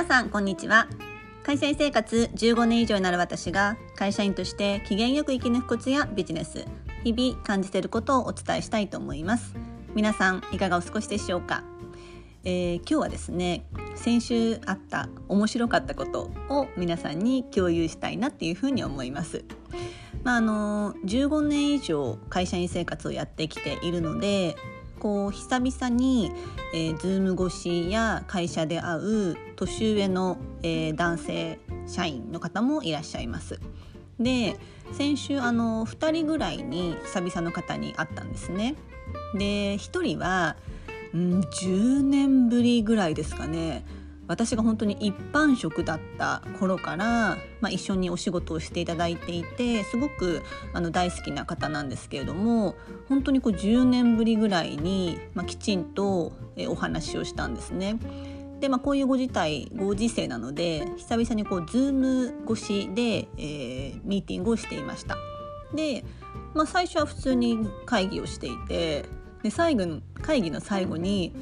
皆さんこんにちは。会社員生活15年以上になる私が会社員として機嫌よく生き抜くコツやビジネス日々感じていることをお伝えしたいと思います。皆さんいかがお過ごしでしょうか、えー、今日はですね先週あった面白かったことを皆さんに共有したいなっていうふうに思います。まあ、あの15年以上会社員生活をやってきているのでこう久々に、えー、Zoom 越しや会社で会う年上の、えー、男性社員の方もいらっしゃいます。で先週あの2人ぐらいに久々の方に会ったんですね。で1人は、うん、10年ぶりぐらいですかね私が本当に一般職だった頃から、まあ、一緒にお仕事をしていただいていてすごくあの大好きな方なんですけれども本当にこう10年ぶりぐらいに、まあ、きちんとお話をしたんですね。でまあ、こういうご自体ご時世なので久々にこう Zoom 越しで、えー、ミーティングをしていました。で、まあ、最初は普通に会議をしていてで最後会議の最後に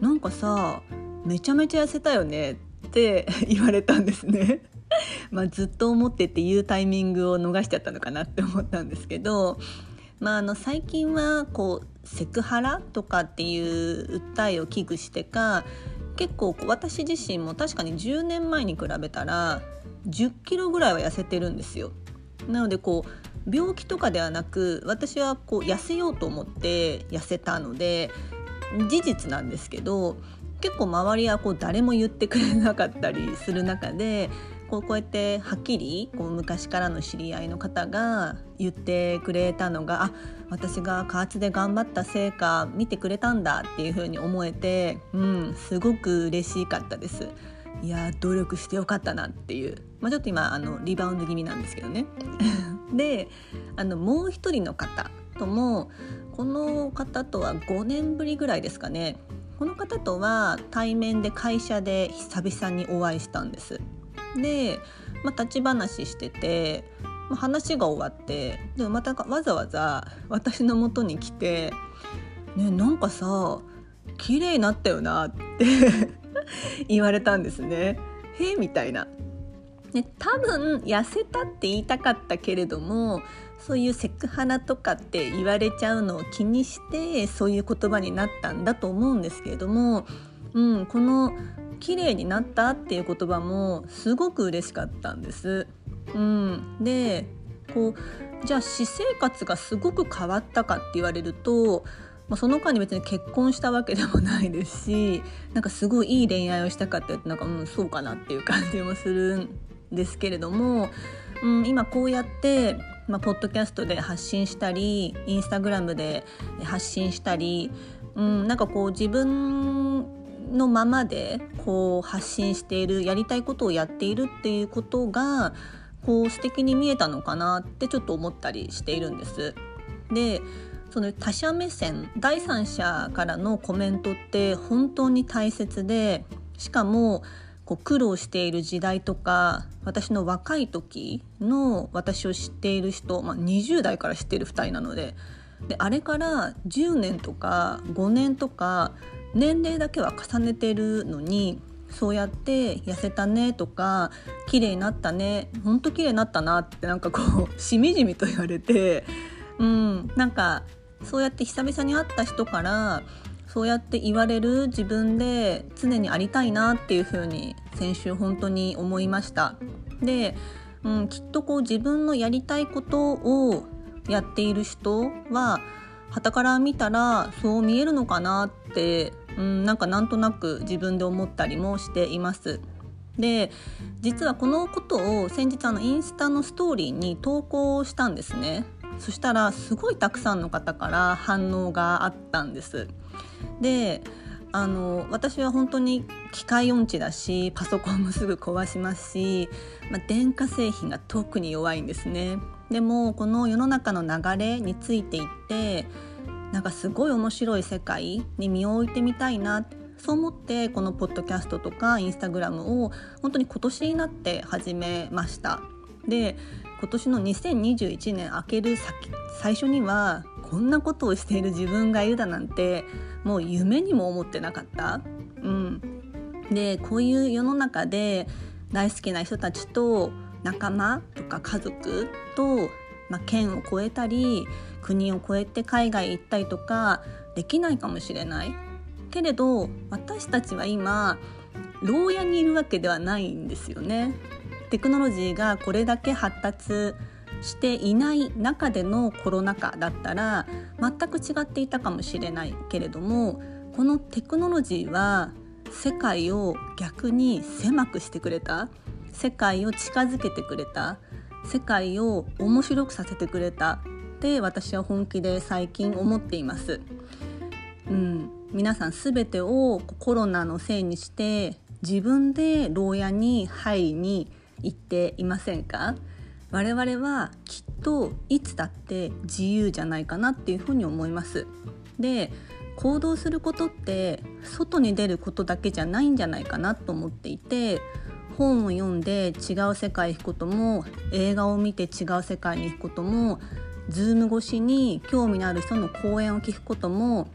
なんかさめちゃめちゃ痩せたよねって 言われたんですね。まあずっと思ってて言うタイミングを逃しちゃったのかなって思ったんですけど、まあ、あの最近はこうセクハラとかっていう訴えを危惧してか結構私自身も確かに10年前に比べたら10キロぐらいは痩せてるんですよ。なのでこう病気とかではなく私はこう痩せようと思って痩せたので事実なんですけど結構周りはこう誰も言ってくれなかったりする中でこうこうやってはっきりこう昔からの知り合いの方が言ってくれたのがあ私が加圧で頑張った成果見てくれたんだっていう風に思えて、うん、すごく嬉しかったです。いや努力してよかったなっていう、まあ、ちょっと今あのリバウンド気味なんですけどね。であのもう一人の方ともこの方とは5年ぶりぐらいですかねこの方とは対面で会社で久々にお会いしたんです。で、まあ、立ち話してて、まあ、話が終わってでもまたわざわざ私の元に来て「ねなんかさ綺麗になったよな」って 言われたんですね。へえみたいな。ね、多分痩せたって言いたかったけれどもそういうセクハラとかって言われちゃうのを気にしてそういう言葉になったんだと思うんですけれども、うん、この「綺麗になった」っていう言葉もすごく嬉しかったんです。うん、でこうじゃあ私生活がすごく変わったかって言われるとまあ、その間に別に結婚したわけでもないですしなんかすごいいい恋愛をしたかってなんか、うん、そうかなっていう感じもするですけれども、うん、今こうやってまあ、ポッドキャストで発信したりインスタグラムで発信したり、うん、なんかこう自分のままでこう発信しているやりたいことをやっているっていうことがこう素敵に見えたのかなってちょっと思ったりしているんです。でその他者目線第三者からのコメントって本当に大切でしかもこう苦労している時代とか私の若い時の私を知っている人、まあ、20代から知っている2人なのでであれから10年とか5年とか年齢だけは重ねてるのにそうやって痩せたねとか綺麗になったねほんと綺麗になったなってなんかこう しみじみと言われてうんなんかそうやって久々に会った人からそうやって言われる自分で常にありたいなっていうふうに先週本当に思いました。で、うん、きっとこう自分のやりたいことをやっている人は傍から見たらそう見えるのかなって、うん、なんかなんとなく自分で思ったりもしています。で実はこのことを先日あのインスタのストーリーに投稿したんですねそしたらすごいたくさんの方から反応があったんです。であの私は本当に機械音痴だしパソコンもすぐ壊しますし、まあ、電化製品が特に弱いんですね。でもこの世の中の流れについていってなんかすごい面白い世界に身を置いてみたいなそう思ってこのポッドキャストとかインスタグラムを本当に今年になって始めました。で今年の2021年明ける最初にはこんなことをしている自分がいるだなんてもう夢にも思ってなかった。うん、でこういう世の中で大好きな人たちと仲間とか家族と、まあ、県を越えたり国を越えて海外行ったりとかできないかもしれないけれど私たちは今牢屋にいるわけではないんですよね。テクノロジーがこれだけ発達していない中でのコロナ禍だったら全く違っていたかもしれないけれどもこのテクノロジーは世界を逆に狭くしてくれた世界を近づけてくれた世界を面白くさせてくれたって私は本気で最近思っています。うん、皆さん全てをコロナのせいにして自分で牢屋に入りに行っていませんか？我々はきっといつだって自由じゃないかなっていうふうに思います。で行動することって外に出ることだけじゃないんじゃないかなと思っていて本を読んで違う世界行くことも映画を見て違う世界に行くことも Zoom 越しに興味のある人の講演を聞くことも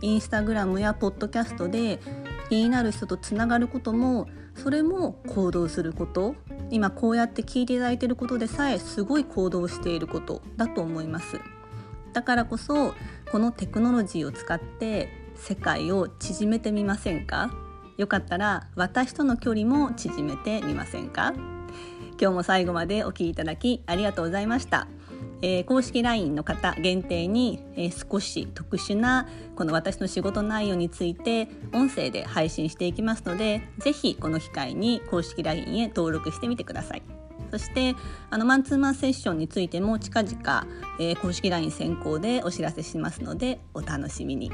インスタグラムやポッドキャストで気になる人とつながることもそれも行動すること今こうやって聞いていただいていることでさえすごい行動していることだと思います。だからこそこのテクノロジーを使って世界を縮めてみませんか？よかったら私との距離も縮めてみませんか？今日も最後までお聴きいただきありがとうございました。えー、公式 LINE の方限定に、えー、少し特殊なこの私の仕事内容について音声で配信していきますのでぜひこの機会に公式 LINE へ登録してみてください。そしてあのマンツーマンセッションについても近々、えー、公式 LINE 先行でお知らせしますのでお楽しみに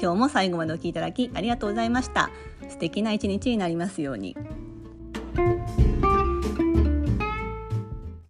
今日も最後までお聴きいただきありがとうございました素敵な一日になりますように。